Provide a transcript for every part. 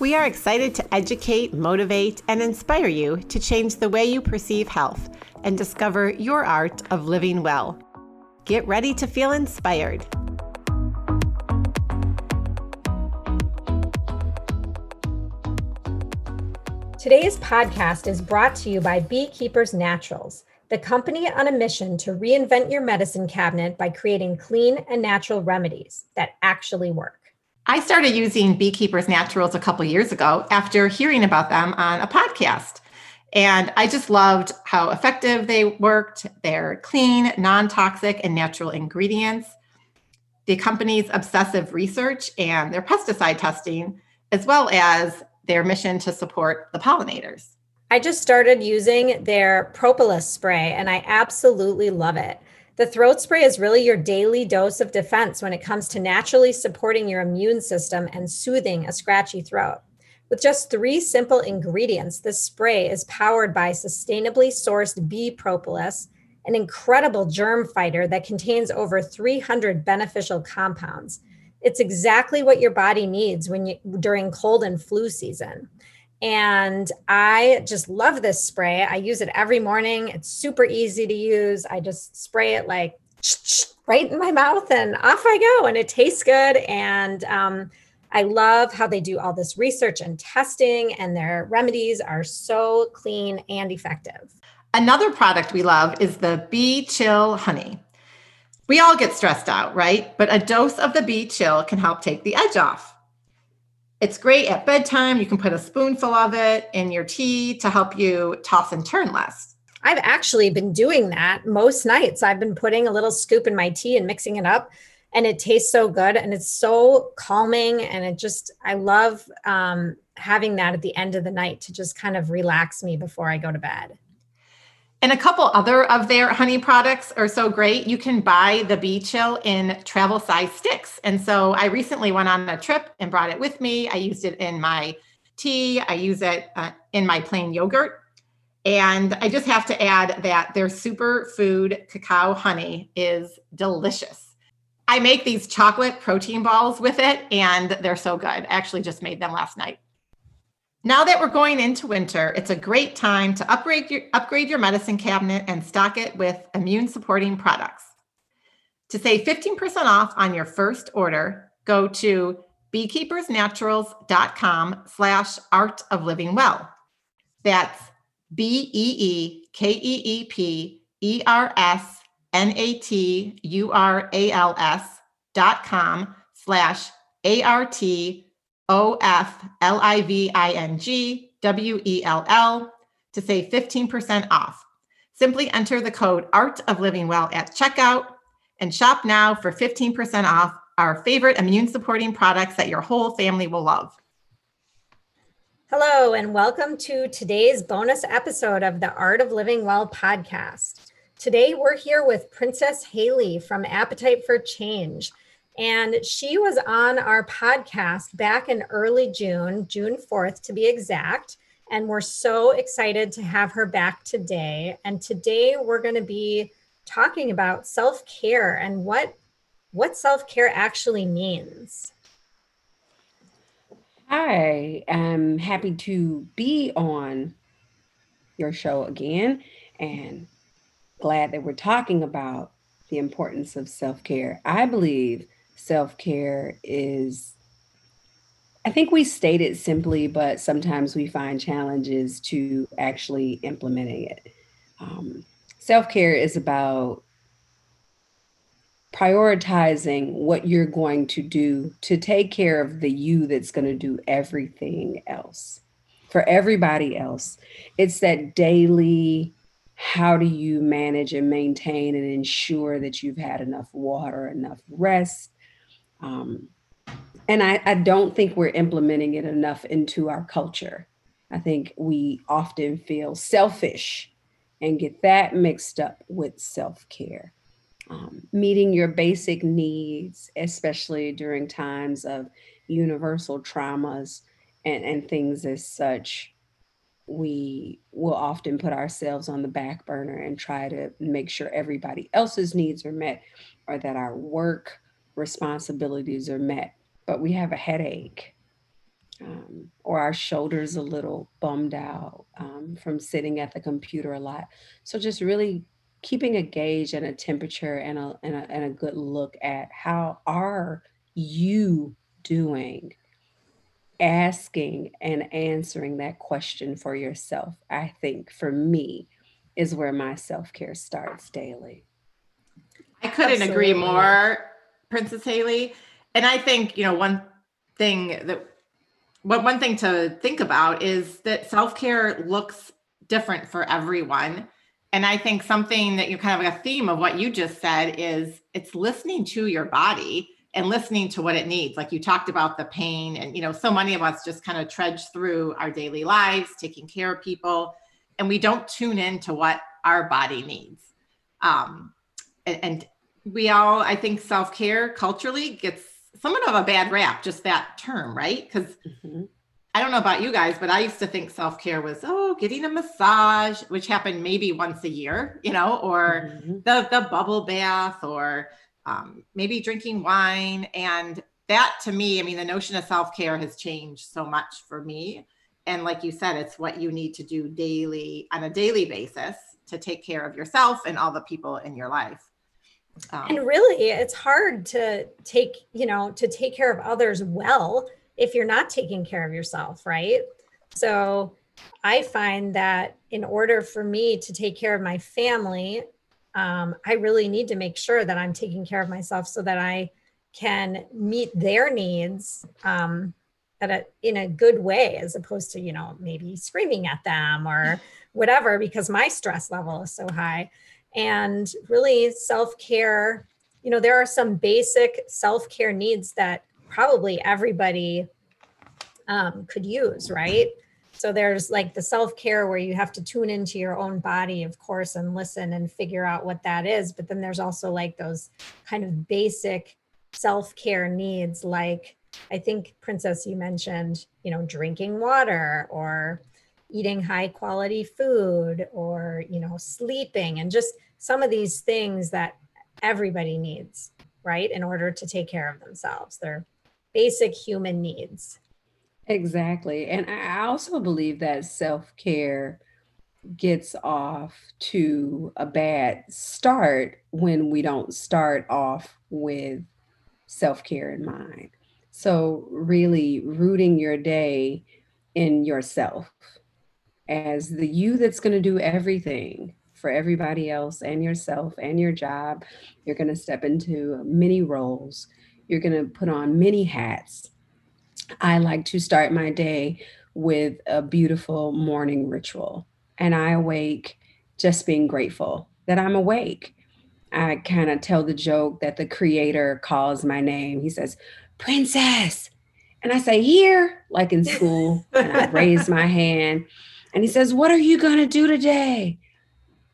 We are excited to educate, motivate, and inspire you to change the way you perceive health and discover your art of living well. Get ready to feel inspired. Today's podcast is brought to you by Beekeepers Naturals the company on a mission to reinvent your medicine cabinet by creating clean and natural remedies that actually work. I started using Beekeepers Naturals a couple years ago after hearing about them on a podcast. And I just loved how effective they worked. They're clean, non toxic, and natural ingredients. The company's obsessive research and their pesticide testing, as well as their mission to support the pollinators. I just started using their propolis spray and I absolutely love it. The throat spray is really your daily dose of defense when it comes to naturally supporting your immune system and soothing a scratchy throat. With just three simple ingredients, this spray is powered by sustainably sourced bee propolis, an incredible germ fighter that contains over 300 beneficial compounds. It's exactly what your body needs when you during cold and flu season. And I just love this spray. I use it every morning. It's super easy to use. I just spray it like right in my mouth and off I go. And it tastes good. And um, I love how they do all this research and testing, and their remedies are so clean and effective. Another product we love is the Bee Chill Honey. We all get stressed out, right? But a dose of the Bee Chill can help take the edge off. It's great at bedtime. You can put a spoonful of it in your tea to help you toss and turn less. I've actually been doing that most nights. I've been putting a little scoop in my tea and mixing it up, and it tastes so good and it's so calming. And it just, I love um, having that at the end of the night to just kind of relax me before I go to bed. And a couple other of their honey products are so great. You can buy the Bee Chill in travel size sticks. And so I recently went on a trip and brought it with me. I used it in my tea, I use it uh, in my plain yogurt. And I just have to add that their superfood cacao honey is delicious. I make these chocolate protein balls with it, and they're so good. I actually just made them last night. Now that we're going into winter, it's a great time to upgrade your, upgrade your medicine cabinet and stock it with immune supporting products. To save 15% off on your first order, go to beekeepersnaturals.com slash art of living well. That's B-E-E-K-E-E-P-E-R-S-N-A-T-U-R-A-L-S dot com slash A-R-T O F L I V I N G W E L L to save 15% off. Simply enter the code Art of Living Well at checkout and shop now for 15% off our favorite immune supporting products that your whole family will love. Hello, and welcome to today's bonus episode of the Art of Living Well podcast. Today, we're here with Princess Haley from Appetite for Change. And she was on our podcast back in early June, June 4th to be exact. And we're so excited to have her back today. And today we're going to be talking about self-care and what what self-care actually means. Hi, I'm happy to be on your show again and glad that we're talking about the importance of self-care. I believe self care is, I think we state it simply, but sometimes we find challenges to actually implementing it. Um, self care is about prioritizing what you're going to do to take care of the you that's going to do everything else for everybody else. It's that daily how do you manage and maintain and ensure that you've had enough water, enough rest, um, and I, I don't think we're implementing it enough into our culture. I think we often feel selfish and get that mixed up with self care. Um, meeting your basic needs, especially during times of universal traumas and, and things as such, we will often put ourselves on the back burner and try to make sure everybody else's needs are met or that our work responsibilities are met. But we have a headache um, or our shoulders a little bummed out um, from sitting at the computer a lot. So just really keeping a gauge and a temperature and a, and a, and a good look at how are you doing asking and answering that question for yourself, I think for me, is where my self care starts daily. I couldn't Absolutely. agree more, Princess Haley. And I think, you know, one thing that what one thing to think about is that self care looks different for everyone. And I think something that you kind of a theme of what you just said is it's listening to your body and listening to what it needs like you talked about the pain and you know so many of us just kind of trudge through our daily lives taking care of people and we don't tune in to what our body needs um, and, and we all i think self-care culturally gets somewhat of a bad rap just that term right because mm-hmm. i don't know about you guys but i used to think self-care was oh getting a massage which happened maybe once a year you know or mm-hmm. the the bubble bath or um, maybe drinking wine. And that to me, I mean, the notion of self care has changed so much for me. And like you said, it's what you need to do daily on a daily basis to take care of yourself and all the people in your life. Um, and really, it's hard to take, you know, to take care of others well if you're not taking care of yourself, right? So I find that in order for me to take care of my family, um, I really need to make sure that I'm taking care of myself so that I can meet their needs um, at a, in a good way, as opposed to, you know, maybe screaming at them or whatever, because my stress level is so high. And really, self care, you know, there are some basic self care needs that probably everybody um, could use, right? So there's like the self care where you have to tune into your own body, of course, and listen and figure out what that is. But then there's also like those kind of basic self care needs, like I think, Princess, you mentioned, you know, drinking water or eating high quality food or, you know, sleeping and just some of these things that everybody needs, right, in order to take care of themselves. They're basic human needs. Exactly. And I also believe that self care gets off to a bad start when we don't start off with self care in mind. So, really rooting your day in yourself as the you that's going to do everything for everybody else and yourself and your job. You're going to step into many roles, you're going to put on many hats I like to start my day with a beautiful morning ritual. And I awake just being grateful that I'm awake. I kind of tell the joke that the creator calls my name. He says, Princess. And I say, Here, like in school. and I raise my hand. And he says, What are you going to do today?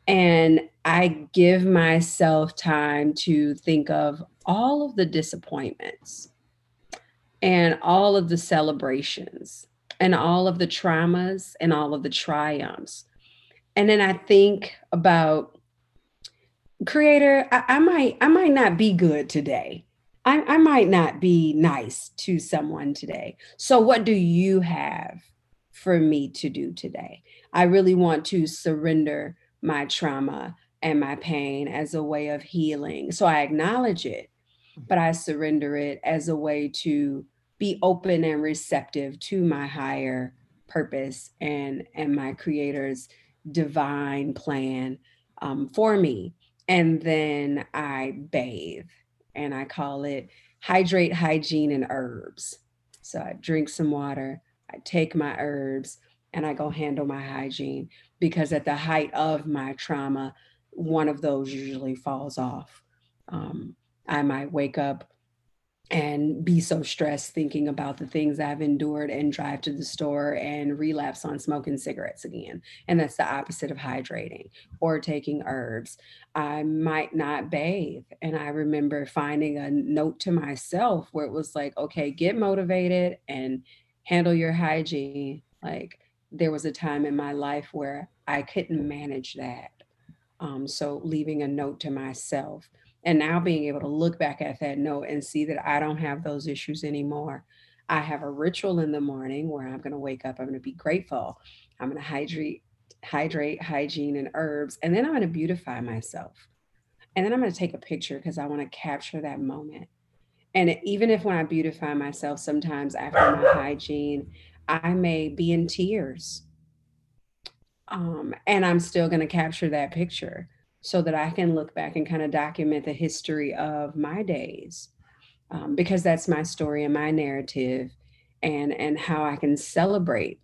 And I give myself time to think of all of the disappointments and all of the celebrations and all of the traumas and all of the triumphs. And then I think about creator, I, I might, I might not be good today. I, I might not be nice to someone today. So what do you have for me to do today? I really want to surrender my trauma and my pain as a way of healing. So I acknowledge it but I surrender it as a way to be open and receptive to my higher purpose and and my creator's divine plan um, for me. And then I bathe and I call it hydrate, hygiene, and herbs. So I drink some water, I take my herbs, and I go handle my hygiene because at the height of my trauma, one of those usually falls off. Um, I might wake up and be so stressed thinking about the things I've endured and drive to the store and relapse on smoking cigarettes again. And that's the opposite of hydrating or taking herbs. I might not bathe. And I remember finding a note to myself where it was like, okay, get motivated and handle your hygiene. Like there was a time in my life where I couldn't manage that. Um, so leaving a note to myself and now being able to look back at that note and see that I don't have those issues anymore. I have a ritual in the morning where I'm going to wake up, I'm going to be grateful, I'm going to hydrate, hydrate, hygiene, and herbs, and then I'm going to beautify myself. And then I'm going to take a picture because I want to capture that moment. And even if when I beautify myself, sometimes after my hygiene, I may be in tears. Um, and I'm still going to capture that picture so that I can look back and kind of document the history of my days um, because that's my story and my narrative and and how I can celebrate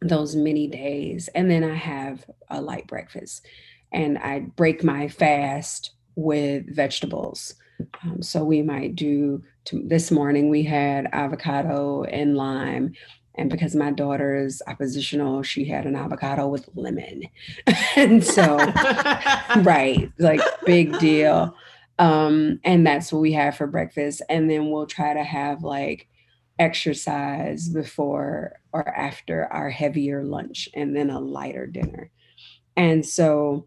those many days and then I have a light breakfast and I break my fast with vegetables um, so we might do to, this morning we had avocado and lime and because my daughter is oppositional, she had an avocado with lemon. and so, right, like big deal. Um, and that's what we have for breakfast. And then we'll try to have like exercise before or after our heavier lunch and then a lighter dinner. And so,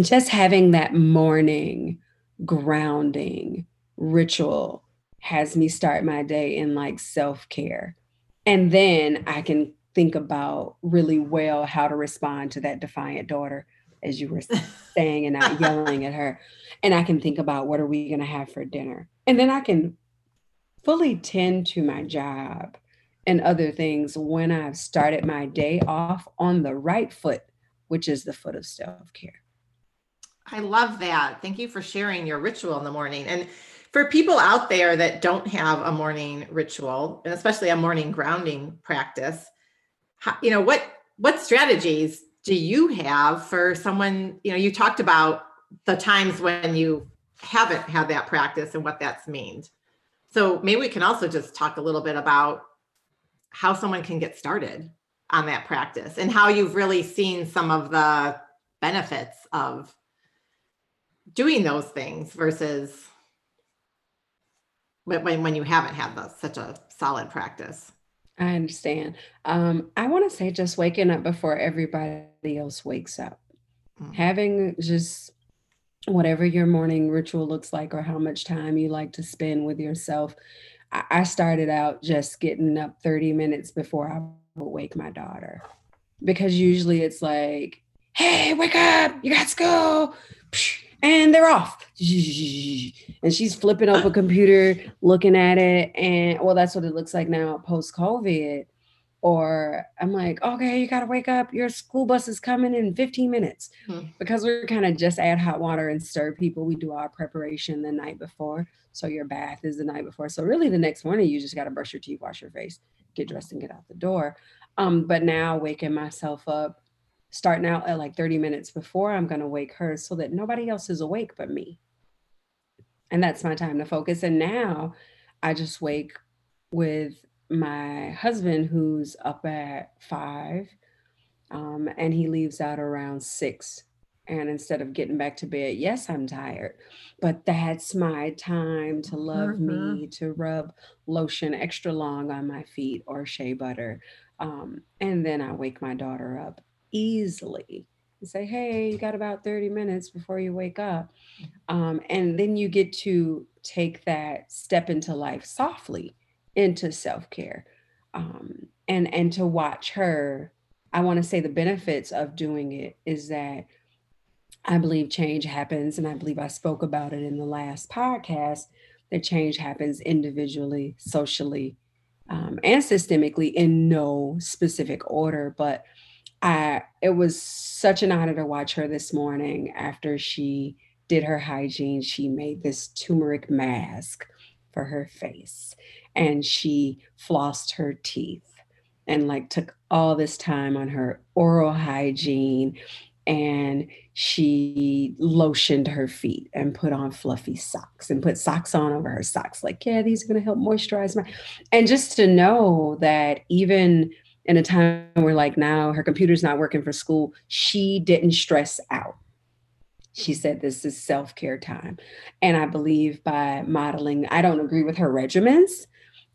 just having that morning grounding ritual has me start my day in like self care and then I can think about really well how to respond to that defiant daughter, as you were saying, and not yelling at her. And I can think about what are we going to have for dinner. And then I can fully tend to my job and other things when I've started my day off on the right foot, which is the foot of self care. I love that. Thank you for sharing your ritual in the morning. And for people out there that don't have a morning ritual and especially a morning grounding practice how, you know what what strategies do you have for someone you know you talked about the times when you haven't had that practice and what that's means so maybe we can also just talk a little bit about how someone can get started on that practice and how you've really seen some of the benefits of doing those things versus when, when you haven't had the, such a solid practice. I understand. Um, I want to say just waking up before everybody else wakes up. Mm-hmm. Having just whatever your morning ritual looks like or how much time you like to spend with yourself. I, I started out just getting up 30 minutes before I would wake my daughter because usually it's like, hey, wake up, you got school and they're off. And she's flipping up a computer, looking at it. And well, that's what it looks like now post COVID. Or I'm like, okay, you got to wake up. Your school bus is coming in 15 minutes. Hmm. Because we're kind of just add hot water and stir people. We do our preparation the night before. So your bath is the night before. So really the next morning, you just got to brush your teeth, wash your face, get dressed, and get out the door. Um, but now waking myself up starting out at like 30 minutes before I'm going to wake her so that nobody else is awake but me. And that's my time to focus. And now I just wake with my husband who's up at five um, and he leaves out around six. And instead of getting back to bed, yes, I'm tired, but that's my time to love mm-hmm. me, to rub lotion extra long on my feet or shea butter. Um, and then I wake my daughter up easily and say, hey, you got about 30 minutes before you wake up. Um, and then you get to take that step into life softly into self-care um, and and to watch her i want to say the benefits of doing it is that i believe change happens and i believe i spoke about it in the last podcast that change happens individually socially um, and systemically in no specific order but I, it was such an honor to watch her this morning after she did her hygiene. She made this turmeric mask for her face and she flossed her teeth and like took all this time on her oral hygiene and she lotioned her feet and put on fluffy socks and put socks on over her socks. Like, yeah, these are going to help moisturize my. And just to know that even in a time where, like, now her computer's not working for school, she didn't stress out. She said, This is self care time. And I believe by modeling, I don't agree with her regimens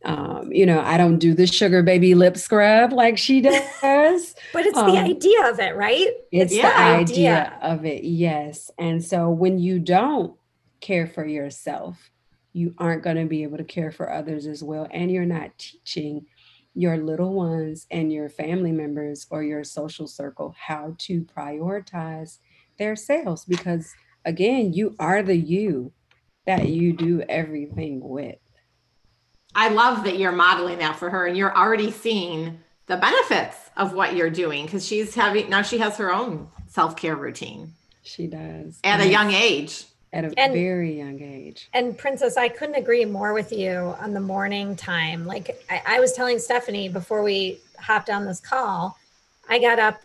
um, you know, I don't do the sugar baby lip scrub like she does. but it's um, the idea of it, right? It's yeah. the idea of it, yes. And so when you don't care for yourself, you aren't going to be able to care for others as well. And you're not teaching your little ones and your family members or your social circle how to prioritize their selves because, again, you are the you that you do everything with. I love that you're modeling that for her and you're already seeing the benefits of what you're doing because she's having now she has her own self-care routine. She does. At yes. a young age. At a and, very young age. And Princess, I couldn't agree more with you on the morning time. Like I, I was telling Stephanie before we hopped on this call, I got up.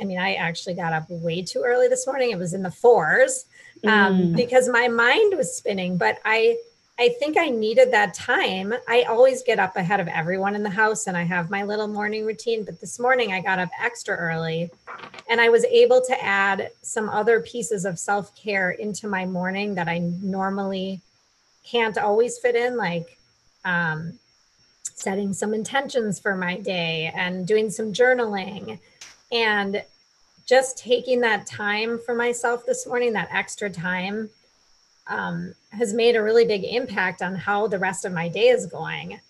I mean, I actually got up way too early this morning. It was in the fours um, mm. because my mind was spinning. But I I think I needed that time. I always get up ahead of everyone in the house and I have my little morning routine. But this morning I got up extra early and I was able to add some other pieces of self care into my morning that I normally can't always fit in, like um, setting some intentions for my day and doing some journaling. And just taking that time for myself this morning, that extra time um, has made a really big impact on how the rest of my day is going.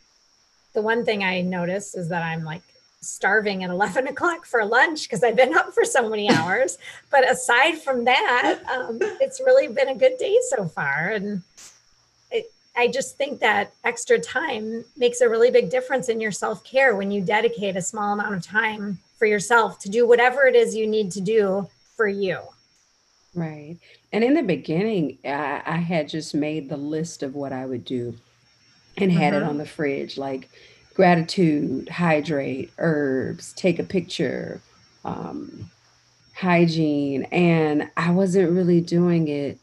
The one thing I noticed is that I'm like starving at 11 o'clock for lunch because I've been up for so many hours. but aside from that, um, it's really been a good day so far. And it, I just think that extra time makes a really big difference in your self care when you dedicate a small amount of time for yourself to do whatever it is you need to do for you. Right. And in the beginning, I, I had just made the list of what I would do and had it mm-hmm. on the fridge like gratitude, hydrate, herbs, take a picture, um, hygiene. And I wasn't really doing it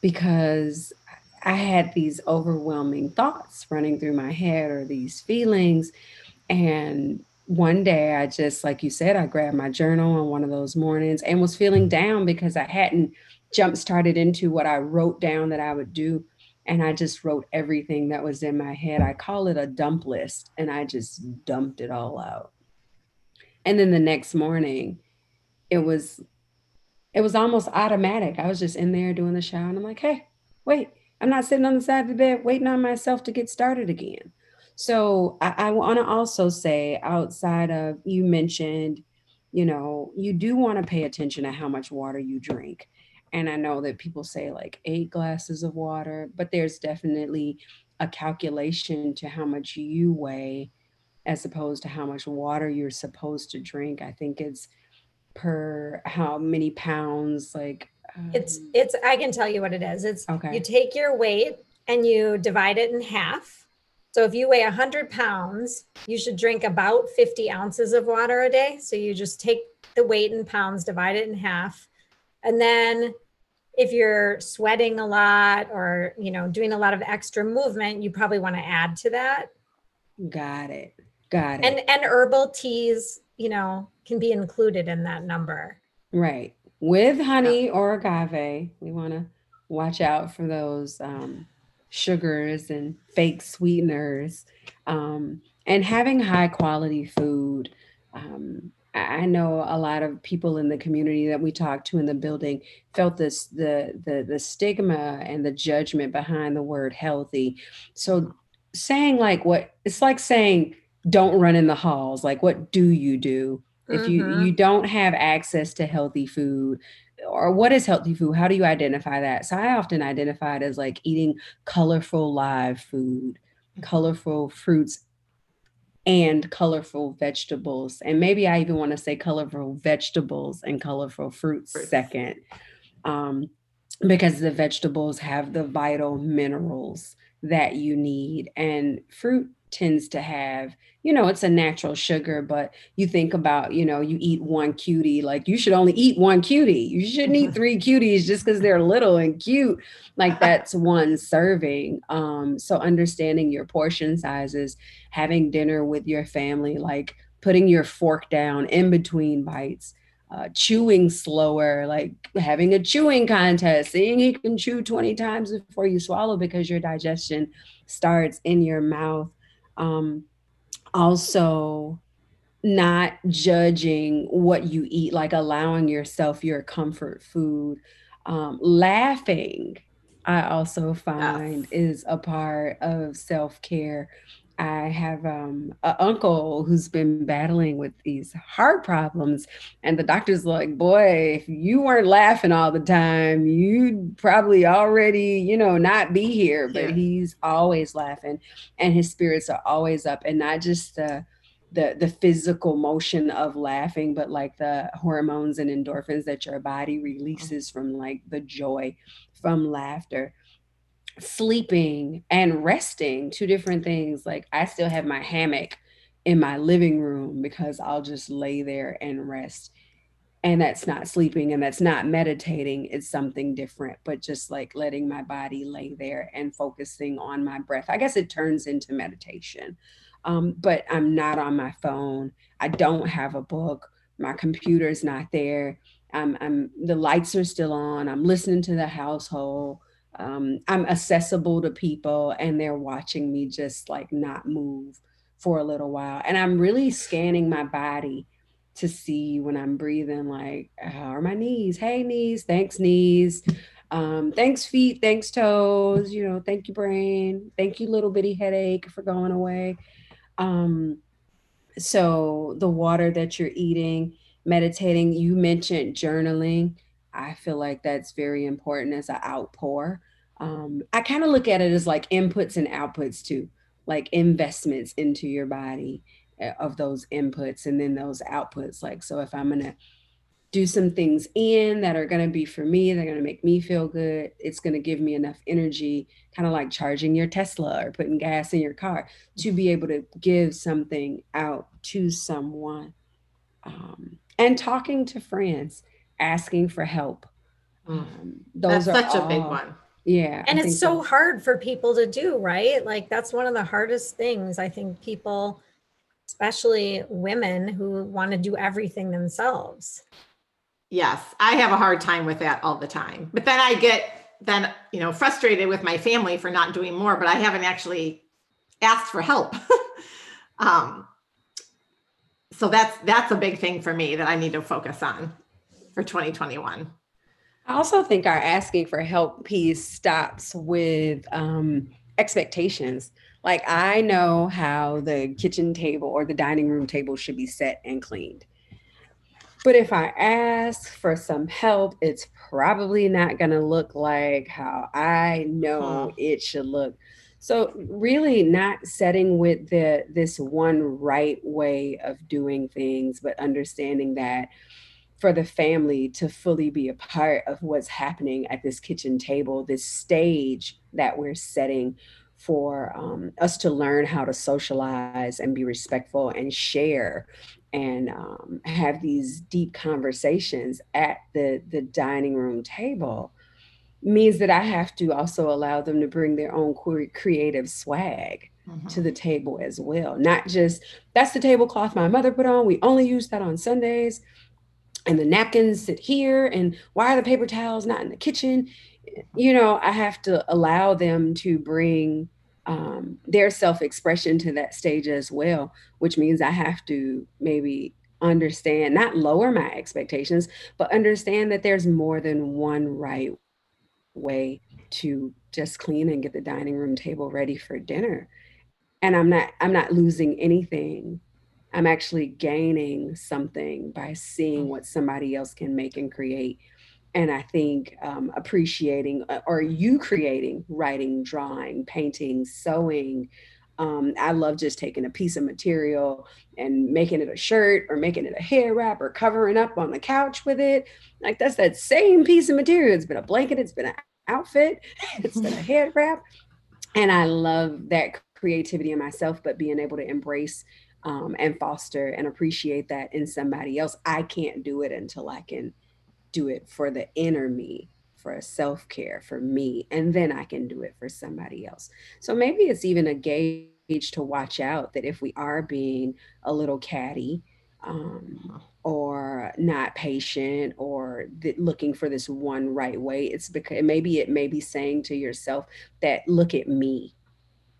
because I had these overwhelming thoughts running through my head or these feelings. And one day I just, like you said, I grabbed my journal on one of those mornings and was feeling mm-hmm. down because I hadn't jump started into what I wrote down that I would do. And I just wrote everything that was in my head. I call it a dump list, and I just dumped it all out. And then the next morning, it was it was almost automatic. I was just in there doing the shower, and I'm like, hey, wait, I'm not sitting on the side of the bed waiting on myself to get started again. So I, I want to also say, outside of you mentioned, you know, you do want to pay attention to how much water you drink. And I know that people say like eight glasses of water, but there's definitely a calculation to how much you weigh as opposed to how much water you're supposed to drink. I think it's per how many pounds like um, it's it's i can tell you what it is it's okay you take your weight and you divide it in half so if you weigh 100 pounds, you should drink about 50 ounces of water a day. So you just take the weight in pounds, divide it in half. And then if you're sweating a lot or, you know, doing a lot of extra movement, you probably want to add to that. Got it. Got it. And and herbal teas, you know, can be included in that number. Right. With honey or agave, we want to watch out for those um, sugars and fake sweeteners, um, and having high quality food. Um, I know a lot of people in the community that we talked to in the building felt this the the the stigma and the judgment behind the word healthy. So saying like what it's like saying don't run in the halls. Like what do you do if you mm-hmm. you don't have access to healthy food? Or what is healthy food? How do you identify that? So I often identify it as like eating colorful live food, colorful fruits and colorful vegetables. And maybe I even want to say colorful vegetables and colorful fruits, fruits. second. Um, because the vegetables have the vital minerals that you need and fruit tends to have you know it's a natural sugar but you think about you know you eat one cutie like you should only eat one cutie you shouldn't eat three cuties just because they're little and cute like that's one serving um so understanding your portion sizes having dinner with your family like putting your fork down in between bites uh, chewing slower, like having a chewing contest, seeing you can chew 20 times before you swallow because your digestion starts in your mouth. Um, also, not judging what you eat, like allowing yourself your comfort food. Um, laughing, I also find yes. is a part of self care. I have um, an uncle who's been battling with these heart problems, and the doctor's like, "Boy, if you weren't laughing all the time, you'd probably already, you know, not be here." But yeah. he's always laughing, and his spirits are always up, and not just the the the physical motion of laughing, but like the hormones and endorphins that your body mm-hmm. releases from like the joy from laughter sleeping and resting two different things like i still have my hammock in my living room because i'll just lay there and rest. And that's not sleeping and that's not meditating it's something different but just like letting my body lay there and focusing on my breath. I guess it turns into meditation um, but i'm not on my phone. I don't have a book. My computer's not there. I'm, I'm the lights are still on. I'm listening to the household um, I'm accessible to people and they're watching me just like not move for a little while. And I'm really scanning my body to see when I'm breathing, like, how are my knees? Hey, knees, thanks, knees. Um, thanks, feet, thanks, toes, you know, thank you, brain. Thank you, little bitty headache for going away. Um, so the water that you're eating, meditating, you mentioned journaling. I feel like that's very important as an outpour um, I kind of look at it as like inputs and outputs too, like investments into your body eh, of those inputs and then those outputs. Like, so if I'm going to do some things in that are going to be for me, they're going to make me feel good, it's going to give me enough energy, kind of like charging your Tesla or putting gas in your car to be able to give something out to someone. Um, and talking to friends, asking for help. Mm. Um, those That's are such all, a big one yeah. And I it's so, so hard for people to do, right? Like that's one of the hardest things I think people, especially women who want to do everything themselves. Yes, I have a hard time with that all the time. But then I get then, you know, frustrated with my family for not doing more, but I haven't actually asked for help. um so that's that's a big thing for me that I need to focus on for 2021. I also think our asking for help piece stops with um, expectations. Like I know how the kitchen table or the dining room table should be set and cleaned. But if I ask for some help, it's probably not going to look like how I know huh. it should look. So really not setting with the this one right way of doing things, but understanding that for the family to fully be a part of what's happening at this kitchen table, this stage that we're setting for um, us to learn how to socialize and be respectful and share and um, have these deep conversations at the, the dining room table means that I have to also allow them to bring their own creative swag mm-hmm. to the table as well. Not just that's the tablecloth my mother put on. We only use that on Sundays and the napkins sit here and why are the paper towels not in the kitchen? You know i have to allow them to bring um, their self-expression to that stage as well which means i have to maybe understand not lower my expectations but understand that there's more than one right way to just clean and get the dining room table ready for dinner. And i'm not i'm not losing anything I'm actually gaining something by seeing what somebody else can make and create. And I think um, appreciating, uh, or you creating, writing, drawing, painting, sewing. Um, I love just taking a piece of material and making it a shirt or making it a hair wrap or covering up on the couch with it. Like that's that same piece of material. It's been a blanket, it's been an outfit, it's been a head wrap. And I love that creativity in myself, but being able to embrace um, and foster and appreciate that in somebody else. I can't do it until I can do it for the inner me, for self care, for me, and then I can do it for somebody else. So maybe it's even a gauge to watch out that if we are being a little catty, um, or not patient or th- looking for this one right way it's because maybe it may be saying to yourself that look at me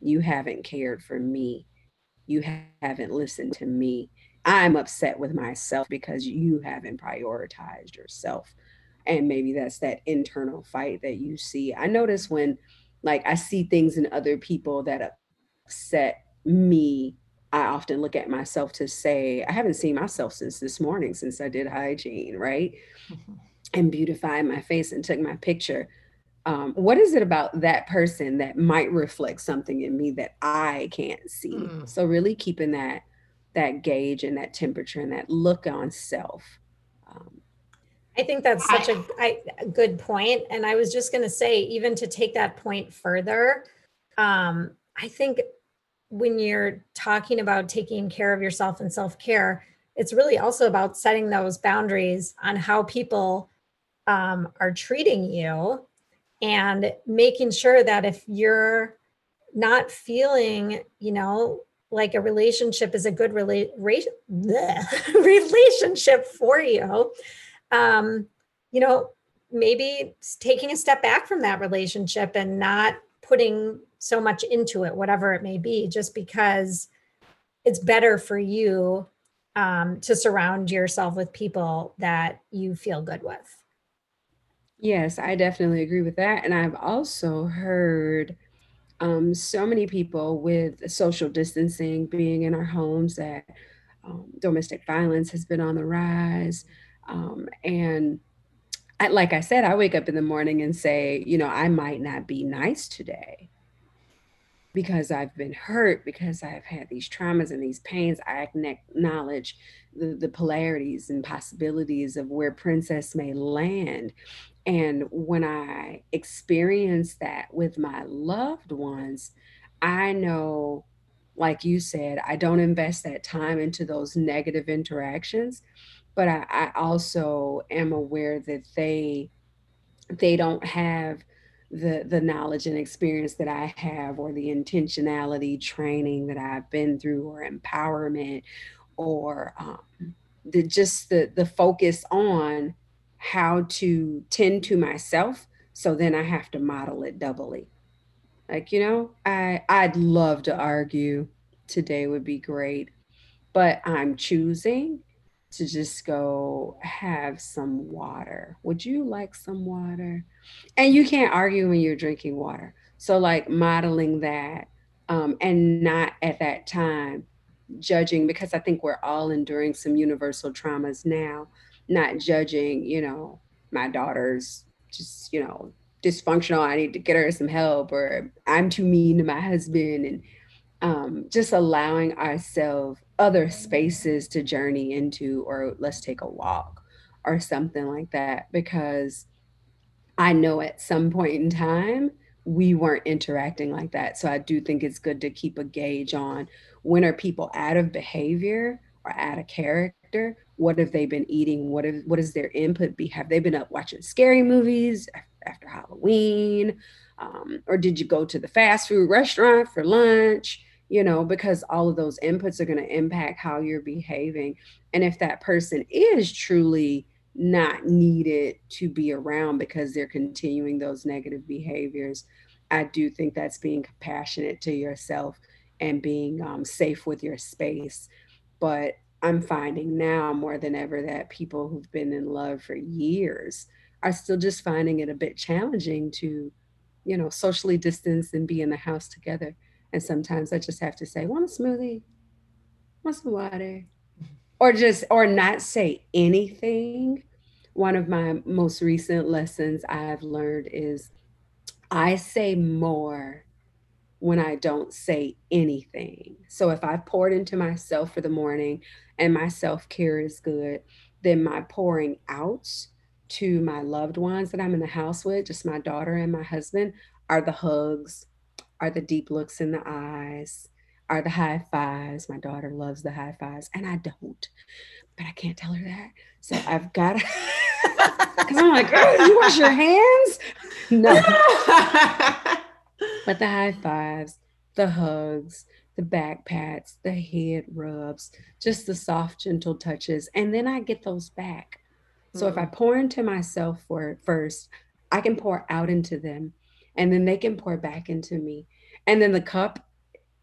you haven't cared for me you ha- haven't listened to me i'm upset with myself because you haven't prioritized yourself and maybe that's that internal fight that you see i notice when like i see things in other people that upset me I often look at myself to say, I haven't seen myself since this morning, since I did hygiene, right? Mm-hmm. And beautified my face and took my picture. Um, what is it about that person that might reflect something in me that I can't see? Mm. So really keeping that that gauge and that temperature and that look on self. Um, I think that's such a, I, a good point. And I was just going to say, even to take that point further, um, I think when you're talking about taking care of yourself and self care, it's really also about setting those boundaries on how people um, are treating you and making sure that if you're not feeling, you know, like a relationship is a good rela- bleh, relationship for you, um, you know, maybe taking a step back from that relationship and not putting so much into it, whatever it may be, just because it's better for you um, to surround yourself with people that you feel good with. Yes, I definitely agree with that. And I've also heard um, so many people with social distancing being in our homes that um, domestic violence has been on the rise. Um, and I, like I said, I wake up in the morning and say, you know, I might not be nice today because I've been hurt, because I've had these traumas and these pains, I acknowledge the, the polarities and possibilities of where Princess may land. And when I experience that with my loved ones, I know, like you said, I don't invest that time into those negative interactions, but I, I also am aware that they they don't have the the knowledge and experience that I have or the intentionality training that I've been through or empowerment or um, the just the the focus on how to tend to myself so then I have to model it doubly. Like, you know, I I'd love to argue today would be great, but I'm choosing to just go have some water. Would you like some water? And you can't argue when you're drinking water. So, like modeling that um, and not at that time judging, because I think we're all enduring some universal traumas now, not judging, you know, my daughter's just, you know, dysfunctional. I need to get her some help, or I'm too mean to my husband. And um, just allowing ourselves other spaces to journey into, or let's take a walk or something like that, because I know at some point in time we weren't interacting like that. So I do think it's good to keep a gauge on when are people out of behavior or out of character? What have they been eating? What have, what is their input be? Have they been up watching scary movies after Halloween? Um, or did you go to the fast food restaurant for lunch? you know, because all of those inputs are going to impact how you're behaving. And if that person is truly not needed to be around because they're continuing those negative behaviors, I do think that's being compassionate to yourself and being um, safe with your space. But I'm finding now more than ever that people who've been in love for years are still just finding it a bit challenging to, you know, socially distance and be in the house together. And sometimes I just have to say, want a smoothie? Want some water? Or just, or not say anything. One of my most recent lessons I've learned is I say more when I don't say anything. So if I've poured into myself for the morning and my self care is good, then my pouring out to my loved ones that I'm in the house with, just my daughter and my husband, are the hugs, are the deep looks in the eyes, are the high fives. My daughter loves the high fives, and I don't, but I can't tell her that. So I've got to, because I'm like, oh, you wash your hands? No. but the high fives, the hugs, the back pats, the head rubs, just the soft, gentle touches. And then I get those back. So mm. if I mm. pour into myself for first, I can pour out into them and then they can pour back into me. And then the cup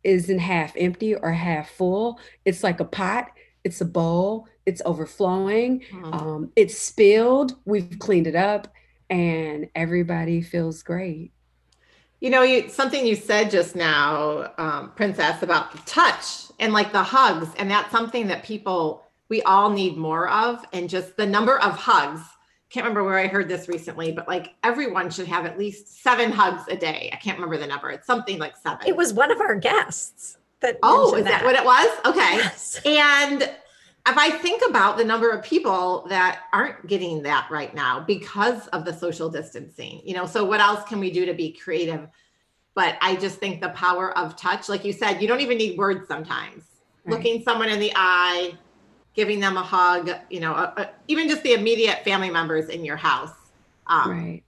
isn't half empty or half full. It's like a pot, it's a bowl, it's overflowing, mm. um, it's spilled, we've cleaned it up, and everybody feels great. You know, you, something you said just now, um, Princess, about the touch and like the hugs, and that's something that people we all need more of, and just the number of hugs. Can't remember where I heard this recently, but like everyone should have at least seven hugs a day. I can't remember the number. It's something like seven. It was one of our guests that. Oh, is that. that what it was? Okay. Yes. And if I think about the number of people that aren't getting that right now because of the social distancing, you know, so what else can we do to be creative? But I just think the power of touch, like you said, you don't even need words sometimes. Right. Looking someone in the eye, giving them a hug, you know, a, a, even just the immediate family members in your house. Um, right.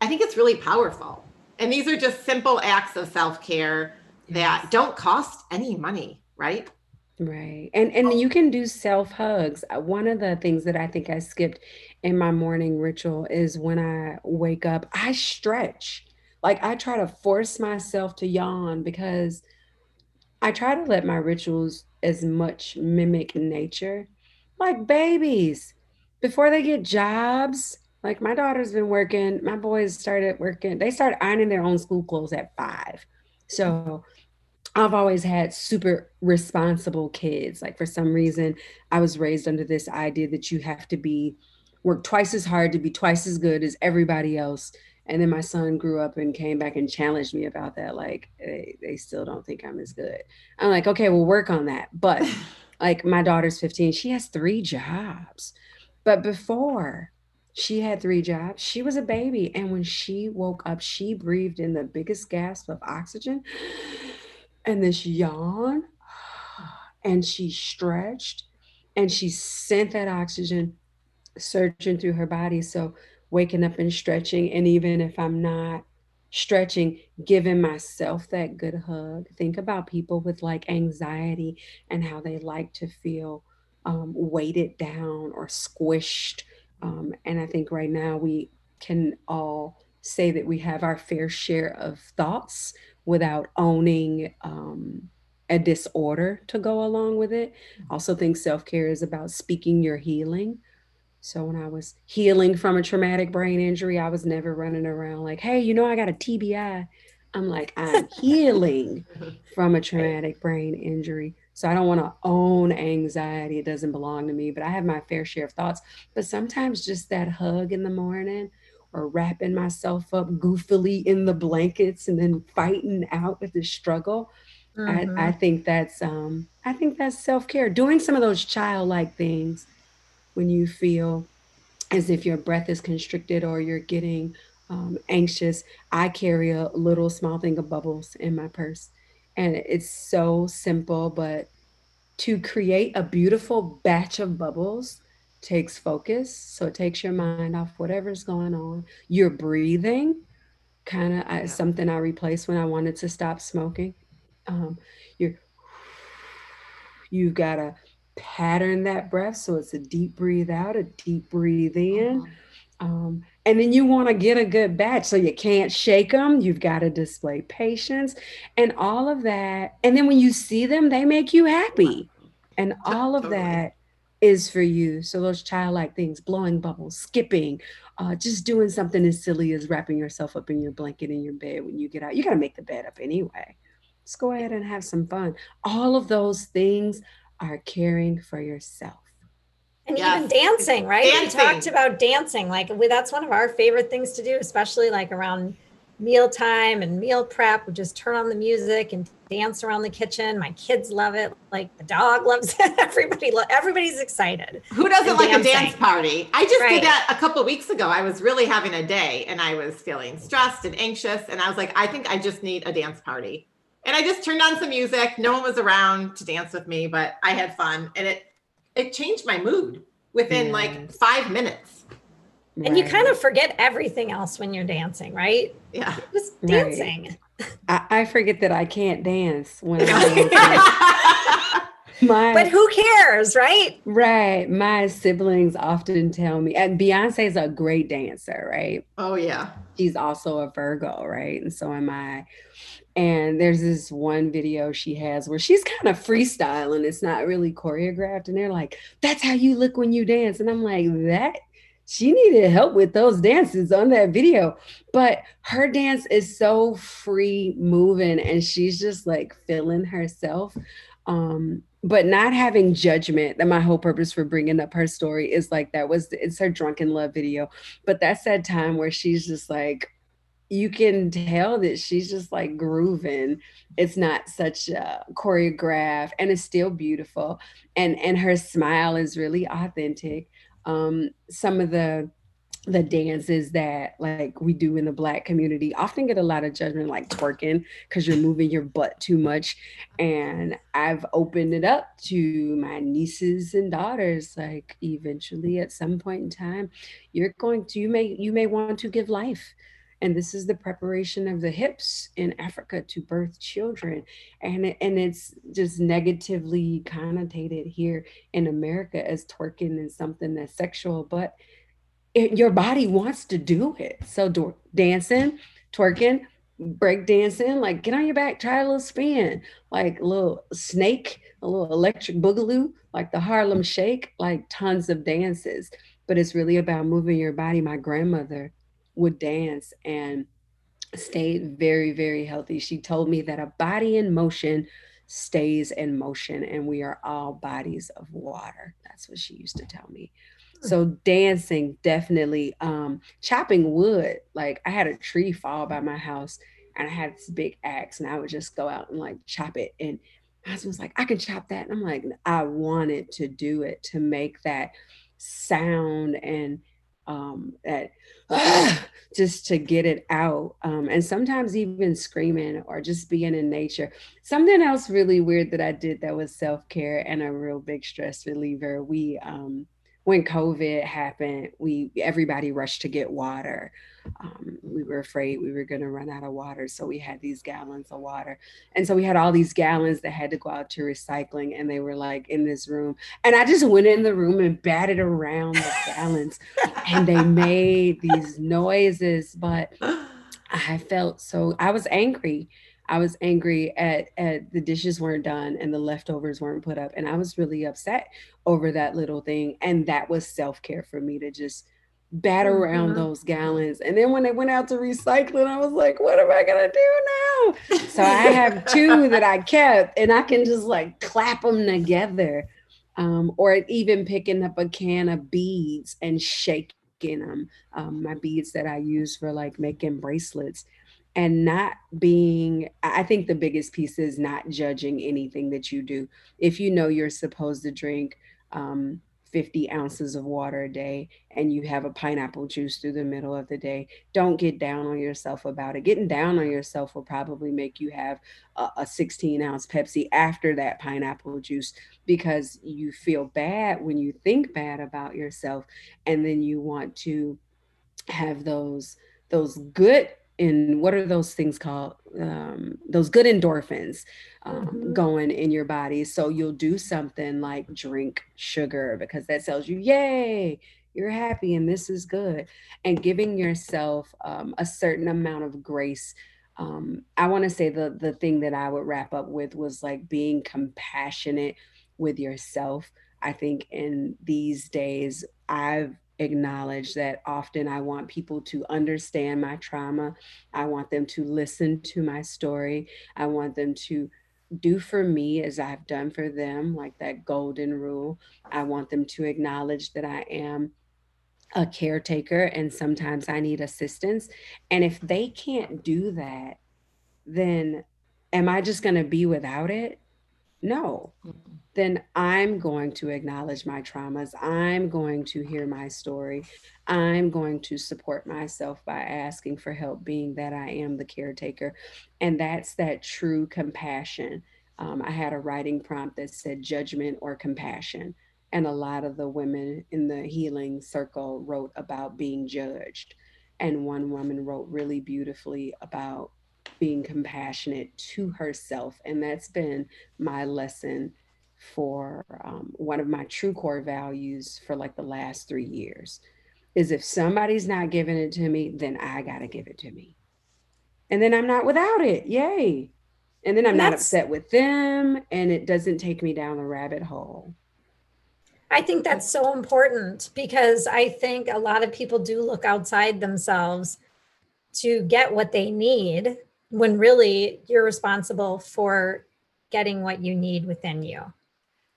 I think it's really powerful. And these are just simple acts of self care yes. that don't cost any money, right? Right. And and you can do self hugs. Uh, one of the things that I think I skipped in my morning ritual is when I wake up, I stretch. Like I try to force myself to yawn because I try to let my rituals as much mimic nature. Like babies, before they get jobs, like my daughter's been working, my boys started working, they started ironing their own school clothes at five. So I've always had super responsible kids. Like for some reason, I was raised under this idea that you have to be work twice as hard to be twice as good as everybody else. And then my son grew up and came back and challenged me about that. Like they, they still don't think I'm as good. I'm like, okay, we'll work on that. But like my daughter's 15, she has three jobs. But before she had three jobs, she was a baby. And when she woke up, she breathed in the biggest gasp of oxygen and this yawn and she stretched and she sent that oxygen surging through her body. So waking up and stretching and even if i'm not stretching giving myself that good hug. Think about people with like anxiety and how they like to feel um, weighted down or squished. Um, and i think right now we can all say that we have our fair share of thoughts without owning um, a disorder to go along with it. I mm-hmm. also think self care is about speaking your healing. So when I was healing from a traumatic brain injury, I was never running around like, hey, you know, I got a TBI. I'm like, I'm healing from a traumatic brain injury. So I don't want to own anxiety. It doesn't belong to me, but I have my fair share of thoughts. But sometimes just that hug in the morning or wrapping myself up goofily in the blankets and then fighting out with the struggle. Mm-hmm. I, I think that's um, I think that's self-care. Doing some of those childlike things when you feel as if your breath is constricted or you're getting um, anxious. I carry a little small thing of bubbles in my purse. And it's so simple, but to create a beautiful batch of bubbles takes focus. So it takes your mind off whatever's going on. You're breathing, kind of yeah. something I replaced when I wanted to stop smoking. Um, you're you've got to pattern that breath so it's a deep breathe out, a deep breathe in. Uh-huh. Um, and then you want to get a good batch so you can't shake them you've got to display patience and all of that and then when you see them they make you happy and all of that is for you. So those childlike things, blowing bubbles, skipping, uh, just doing something as silly as wrapping yourself up in your blanket in your bed when you get out. You got to make the bed up anyway. Let's go ahead and have some fun. All of those things are caring for yourself. And yes. even dancing, right? Dancing. We talked about dancing. Like we, that's one of our favorite things to do, especially like around mealtime and meal prep, would just turn on the music and dance around the kitchen. My kids love it. Like the dog loves it. Everybody, lo- everybody's excited. Who doesn't like dancing. a dance party? I just Right. did that a couple weeks ago. I was really having a day and I was feeling stressed and anxious. And I was like, I think I just need a dance party. And I just turned on some music. No one was around to dance with me, but I had fun. And it it changed my mood within like five minutes. And you kind of forget everything else when you're dancing, right? Yeah. Just Right. dancing. I, I forget that I can't dance when I'm dancing. My But who cares, right? right, my siblings often tell me, and Beyonce is a great dancer, right? oh yeah. she's also a Virgo, right? And so am I. And there's this one video she has where she's kind of freestyling. It's not really choreographed. And they're like, that's how you look when you dance. And I'm like, that she needed help with those dances on that video. But her dance is so free moving and she's just like feeling herself. Um, but not having judgment that my whole purpose for bringing up her story is like that was it's her Drunk in Love video but that's that time where she's just like you can tell that she's just like grooving it's not such a choreograph and it's still beautiful and and her smile is really authentic um some of the the dances that like we do in the black community often get a lot of judgment like twerking because you're moving your butt too much. And i've opened it up to my nieces and daughters like eventually at some point in time you're going to you may you may want to give life and this is the preparation of the hips in africa to birth children. And it, and it's just negatively connotated here in america as twerking and something that's sexual but it, your body wants to do it. So do, dancing twerking break dancing like get on your back try a little spin like a little snake a little electric boogaloo like the harlem shake like tons of dances. But it's really about moving your body. My grandmother would dance and stayed very very healthy. She told me that a body in motion stays in motion and we are all bodies of water. That's what she used to tell me. So dancing definitely um chopping wood like i had a tree fall by my house and i had this big axe and i would just go out and like chop it and my husband was like i can chop that. And i'm like i wanted to do it to make that sound and um that just to get it out um and sometimes even screaming or just being in nature. Something else really weird that i did that was self-care and a real big stress reliever we um when COVID happened, we everybody rushed to get water. Um, we were afraid we were going to run out of water, so we had these gallons of water, and so we had all these gallons that had to go out to recycling, and they were like in this room. And I just went in the room and batted around the gallons, and they made these noises. But I felt so I was angry. I was angry at, at the dishes weren't done and the leftovers weren't put up. And I was really upset over that little thing. And that was self care for me to just bat around Mhm. those gallons. And then when they went out to recycling, I was like, what am I going to do now? So I have two that I kept and I can just like clap them together. Um, or even picking up a can of beads and shaking them. Um, my beads that I use for like making bracelets and not being i think the biggest piece is not judging anything that you do. If you know you're supposed to drink um, 50 ounces of water a day and you have a pineapple juice through the middle of the day don't get down on yourself about it. Getting down on yourself will probably make you have a, a 16 ounce pepsi after that pineapple juice because you feel bad when you think bad about yourself and then you want to have those those good and what are those things called? Um, those good endorphins um, Mhm. going in your body. So you'll do something like drink sugar because that tells you yay you're happy and this is good. And giving yourself um, a certain amount of grace um, i want to say the the thing that i would wrap up with was like being compassionate with yourself. I think in these days i've acknowledge that often I want people to understand my trauma. I want them to listen to my story. I want them to do for me as I've done for them, like that golden rule. I want them to acknowledge that I am a caretaker and sometimes I need assistance. And if they can't do that, then am I just going to be without it? No. Mm. Then I'm going to acknowledge my traumas. I'm going to hear my story. I'm going to support myself by asking for help, being that I am the caretaker. And that's that true compassion. Um, I had a writing prompt that said judgment or compassion. And a lot of the women in the healing circle wrote about being judged. And one woman wrote really beautifully about being compassionate to herself. And that's been my lesson for um, one of my true core values for like the last three years is if somebody's not giving it to me, then I got to give it to me. And then I'm not without it. Yay. And then I'm and not upset with them and it doesn't take me down the rabbit hole. I think that's so important because I think a lot of people do look outside themselves to get what they need when really you're responsible for getting what you need within you.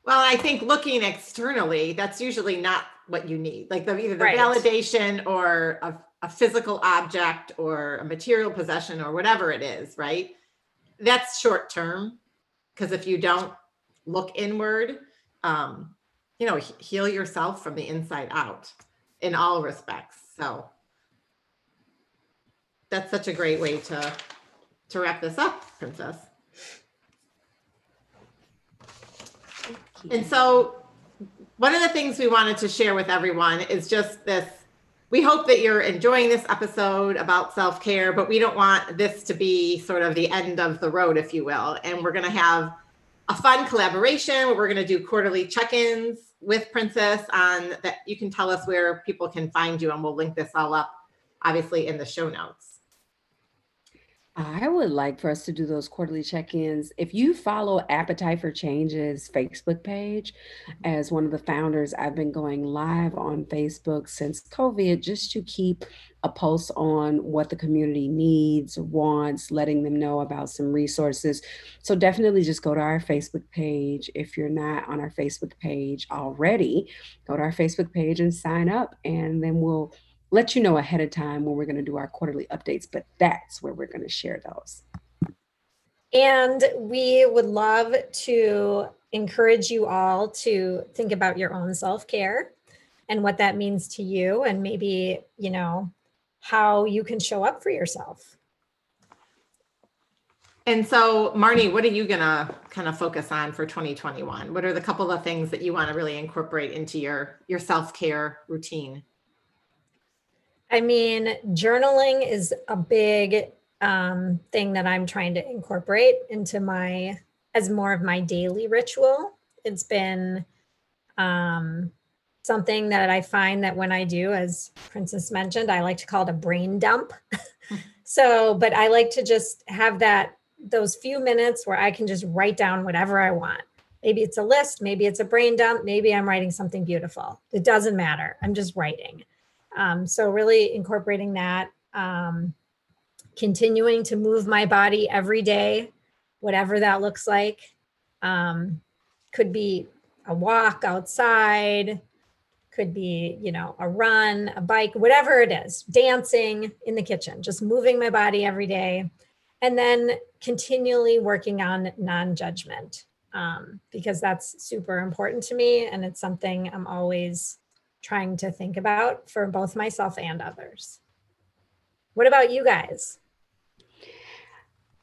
Well, I think looking externally, that's usually not what you need. Like the, either the right. validation or a, a physical object or a material possession or whatever it is, right? That's short term. Because if you don't look inward, um, you know, heal yourself from the inside out in all respects. So that's such a great way to to wrap this up, Princess. And so one of the things we wanted to share with everyone is just this we hope that you're enjoying this episode about self care, but we don't want this to be sort of the end of the road, if you will. And we're going to have a fun collaboration we're going to do quarterly check ins with Princess on that. You can tell us where people can find you, and we'll link this all up, obviously, in the show notes. I would like for us to do those quarterly check ins. If you follow Appetite for Change's Facebook page, as one of the founders, I've been going live on Facebook since COVID just to keep a pulse on what the community needs, wants, letting them know about some resources. So definitely just go to our Facebook page. If you're not on our Facebook page already, go to our Facebook page and sign up, and then we'll let you know ahead of time when we're going to do our quarterly updates, but that's where we're going to share those. And we would love to encourage you all to think about your own self care and what that means to you, and maybe, you know, how you can show up for yourself. And so, Marnie, what are you going to kind of focus on for 2021? What are the couple of things that you want to really incorporate into your your self care routine? I mean, journaling is a big um, thing that I'm trying to incorporate into my as more of my daily ritual. It's been um, something that I find that when I do, as Princess mentioned, I like to call it a brain dump. so, but I like to just have that those few minutes where I can just write down whatever I want. Maybe it's a list, maybe it's a brain dump, maybe I'm writing something beautiful. It doesn't matter. I'm just writing. Um, so really incorporating that, um, continuing to move my body every day, whatever that looks like. Um, could be a walk outside, could be, you know, a run, a bike, whatever it is, dancing in the kitchen, just moving my body every day. And then continually working on non judgment um, because that's super important to me. And it's something I'm always trying to think about for both myself and others. What about you guys?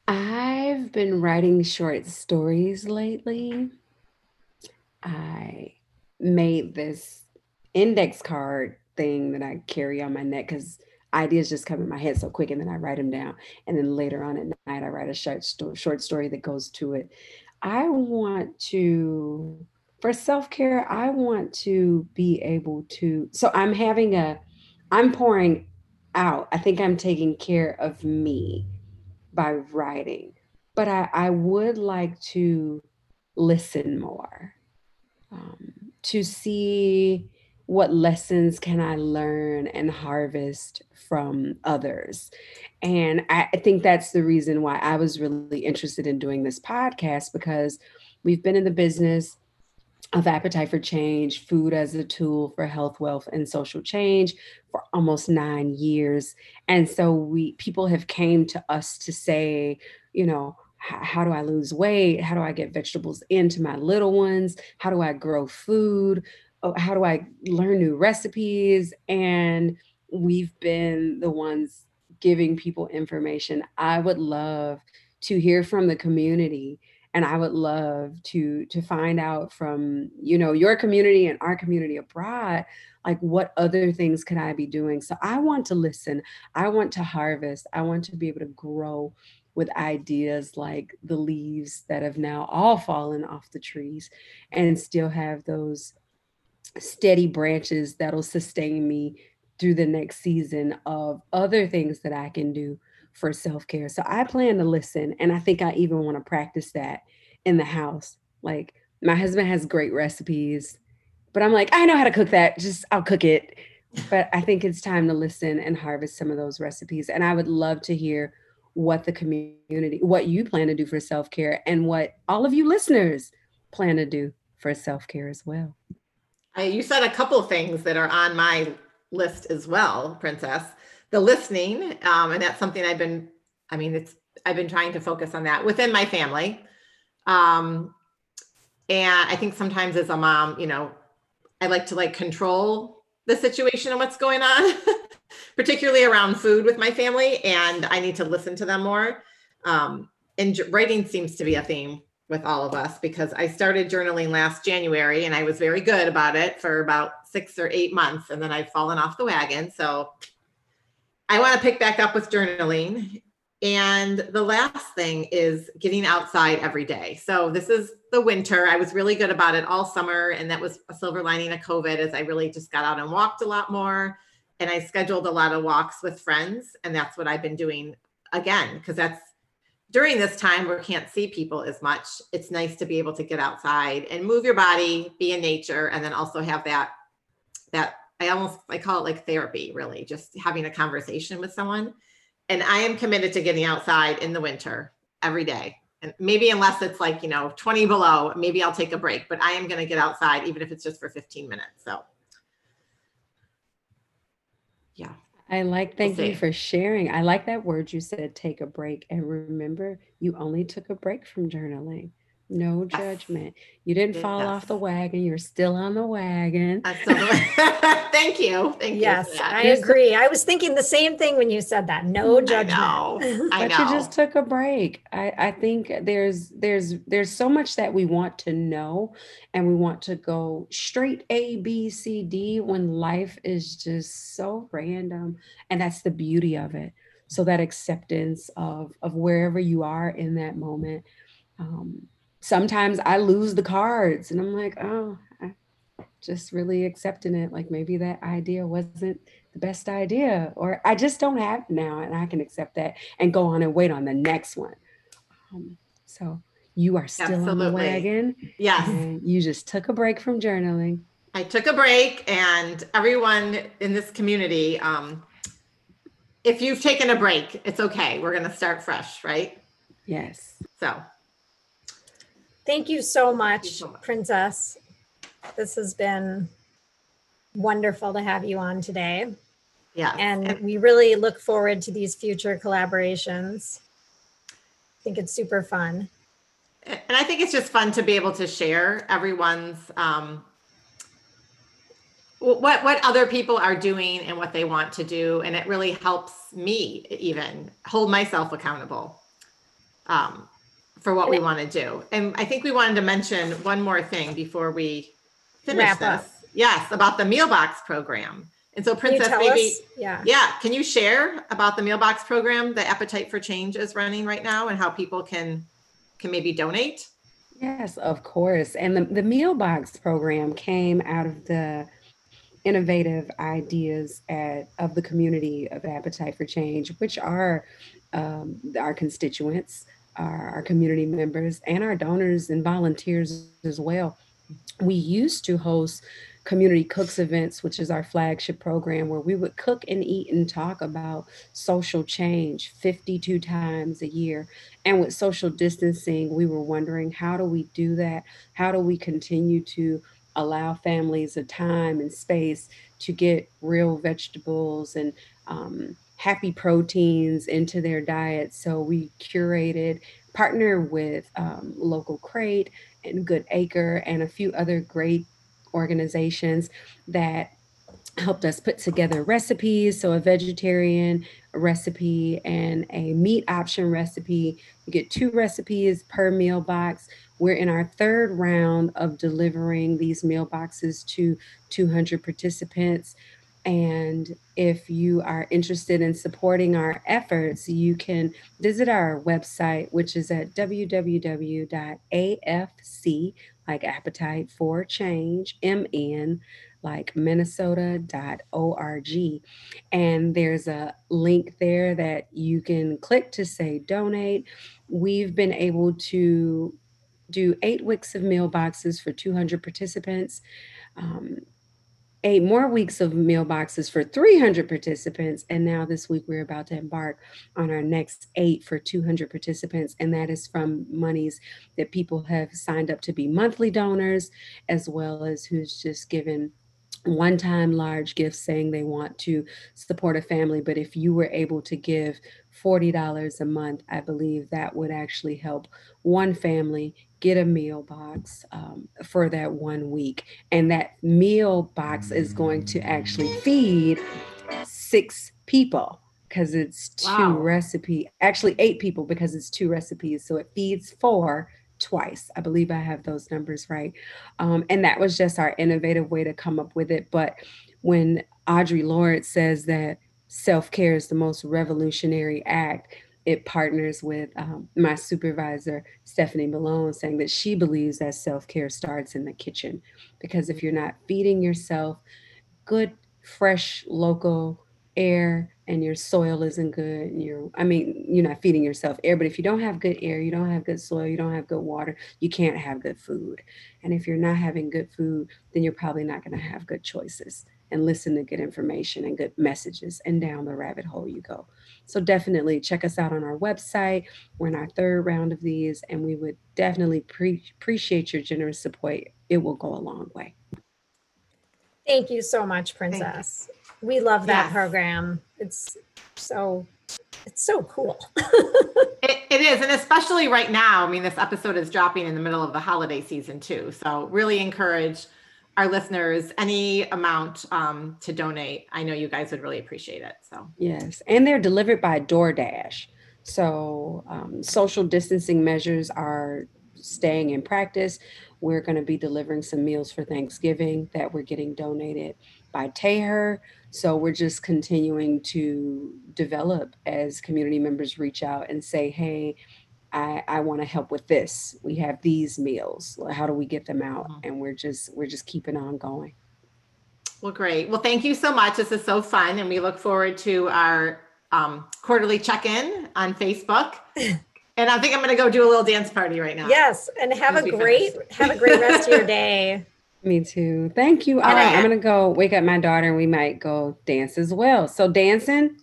I've been writing short stories lately. I made this index card thing that I carry on my neck because ideas just come in my head so quick and then I write them down. And then later on at night, I write a short, short story that goes to it. I want to for self-care i want to be able to so i'm having a i'm pouring out. I think i'm taking care of me by writing but i i would like to listen more um, to see what lessons can i learn and harvest from others. And I, I think that's the reason why i was really interested in doing this podcast because we've been in the business of Appetite for Change, food as a tool for health, wealth, and social change for almost nine years. And so we people have came to us to say, you know, how do I lose weight? How do I get vegetables into my little ones? How do I grow food? Oh, how do I learn new recipes? And we've been the ones giving people information. I would love to hear from the community and i would love to to find out from you know your community and our community abroad like what other things could i be doing? So i want to listen. I want to harvest. I want to be able to grow with ideas like the leaves that have now all fallen off the trees and still have those steady branches that'll sustain me through the next season of other things that I can do for self care. So I plan to listen. And I think I even want to practice that in the house. Like my husband has great recipes, but I'm like, I know how to cook that. Just I'll cook it. But I think it's time to listen and harvest some of those recipes. And I would love to hear what the community, what you plan to do for self care, and what all of you listeners plan to do for self care as well. you said a couple things that are on my list as well, Princess the listening um, and that's something i've been i mean it's i've been trying to focus on that within my family. Um, and i think sometimes as a mom you know i like to like control the situation and what's going on particularly around food with my family and i need to listen to them more. Um, and writing seems to be a theme with all of us because i started journaling last january and i was very good about it for about six or eight months and then i've fallen off the wagon. So I want to pick back up with journaling. And the last thing is getting outside every day. So this is the winter. I was really good about it all summer. And that was a silver lining of COVID as I really just got out and walked a lot more. And I scheduled a lot of walks with friends. And that's what I've been doing again, because that's during this time where we can't see people as much. It's nice to be able to get outside and move your body, be in nature, and then also have that that I almost I call it like therapy, really, just having a conversation with someone. And I am committed to getting outside in the winter every day. And maybe unless it's like, you know, 20 below, maybe I'll take a break, but I am going to get outside even if it's just for 15 minutes. So yeah. I like, thank we'll you for sharing. I like that word you said, take a break. And remember, you only took a break from journaling. No judgment. You didn't fall yes. off the wagon. You're still on the wagon. Thank you. Thank yes, you. Yes, I agree. I was thinking the same thing when you said that. No judgment. I know. I but know. you just took a break. I, I think there's there's there's so much that we want to know and we want to go straight A, B, C, D when life is just so random. And that's the beauty of it. So that acceptance of of wherever you are in that moment. Um, sometimes I lose the cards and I'm like, oh, I just really accepting it. Like maybe that idea wasn't the best idea, or I just don't have it now and I can accept that and go on and wait on the next one. Um, so you are still Absolutely. on the wagon. Yes. you just took a break from journaling. I took a break, and everyone in this community, um, if you've taken a break, it's okay. We're going to start fresh, right? Yes. So Thank you so much, so much, Princess. This has been wonderful to have you on today. Yeah. And we really look forward to these future collaborations. I think it's super fun. And I think it's just fun to be able to share everyone's um, what what other people are doing and what they want to do, and it really helps me even hold myself accountable. Um, for what we want to do. And I think we wanted to mention one more thing before we finish Wrap this. Up. Yes, about the Mealbox program. And so, Princess, maybe, us? yeah, yeah, can you share about the Mealbox program that Appetite for Change is running right now, and how people can can maybe donate? Yes, of course. And the the Mealbox program came out of the innovative ideas at of the community of Appetite for Change, which are um, our constituents our, our community members and our donors and volunteers as well. We used to host community cooks events, which is our flagship program, where we would cook and eat and talk about social change 52 times a year. And with social distancing, we were wondering how do we do that? How do we continue to allow families a time and space to get real vegetables and um, happy proteins into their diet. So we curated, partner with um, Local Crate and Good Acre and a few other great organizations that helped us put together recipes. So a vegetarian recipe and a meat option recipe. You get two recipes per meal box. We're in our third round of delivering these meal boxes to 200 participants. And if you are interested in supporting our efforts, you can visit our website, which is at www.afc, like appetite for change, MN, like minnesota.org. And there's a link there that you can click to say donate. We've been able to do eight weeks of meal boxes for 200 participants. Um, eight more weeks of meal boxes for 300 participants. And now this week we're about to embark on our next eight for 200 participants. And that is from monies that people have signed up to be monthly donors, as well as who's just given one time large gifts saying they want to support a family. But if you were able to give $40 a month, I believe that would actually help one family get a meal box um, for that one week. And that meal box is going to actually feed six people because it's two wow. recipe actually eight people because it's two recipes so it feeds four twice i believe i have those numbers right um, and that was just our innovative way to come up with it but when Audre Lorde says that self-care is the most revolutionary act it partners with um, my supervisor, Stephanie Malone, saying that she believes that self care starts in the kitchen. Because if you're not feeding yourself good, fresh, local air and your soil isn't good, and you're, I mean, you're not feeding yourself air, but if you don't have good air, you don't have good soil, you don't have good water, you can't have good food. And if you're not having good food, then you're probably not going to have good choices and listen to good information and good messages, and down the rabbit hole you go. So definitely check us out on our website. We're in our third round of these, and we would definitely pre- appreciate your generous support. It will go a long way. Thank you so much, Princess. We love that yes. program. It's so it's so cool. it, it is, and especially right now. I mean, this episode is dropping in the middle of the holiday season too. So really encourage our listeners any amount um, to donate. I know you guys would really appreciate it. So yes, and they're delivered by DoorDash. So um, social distancing measures are staying in practice. We're going to be delivering some meals for Thanksgiving that we're getting donated by Teher. So we're just continuing to develop as community members reach out and say, hey, I, I want to help with this. We have these meals. How do we get them out? Mm-hmm. And we're just we're just keeping on going. Well, great. Well, thank you so much. This is so fun, and we look forward to our um, quarterly check-in on Facebook. and I think I'm going to go do a little dance party right now. Yes, and have a great have a great rest of your day. Me too. Thank you. All right, I'm going to go wake up my daughter, and we might go dance as well. So dancing.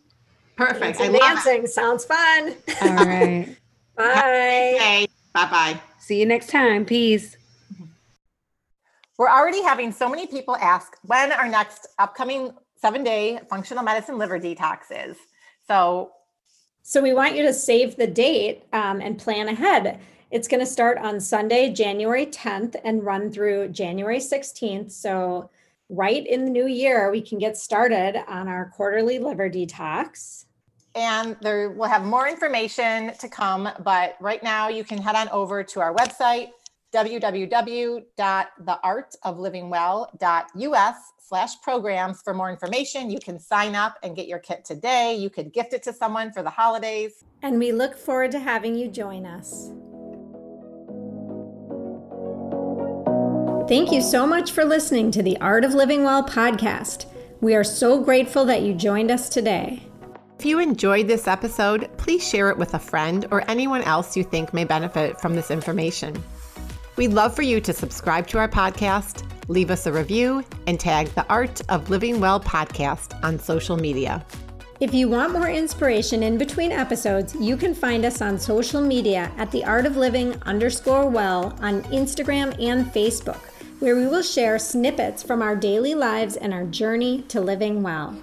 Perfect. Dancing, dancing sounds fun. All right. Bye. Bye bye. See you next time. Peace. We're already having so many people ask when our next upcoming seven day functional medicine liver detox is. So, so we want you to save the date um, and plan ahead. It's going to start on Sunday, January 10th, and run through January 16th. So, right in the new year, we can get started on our quarterly liver detox and there will have more information to come. But right now, you can head on over to our website, www.theartoflivingwell.us slash programs for more information. You can sign up and get your kit today. You could gift it to someone for the holidays. And we look forward to having you join us. Thank you so much for listening to the Art of Living Well podcast. We are so grateful that you joined us today. If you enjoyed this episode, please share it with a friend or anyone else you think may benefit from this information. We'd love for you to subscribe to our podcast, leave us a review, and tag the Art of Living Well podcast on social media. If you want more inspiration in between episodes, you can find us on social media at the Art of Living underscore well on Instagram and Facebook, where we will share snippets from our daily lives and our journey to living well.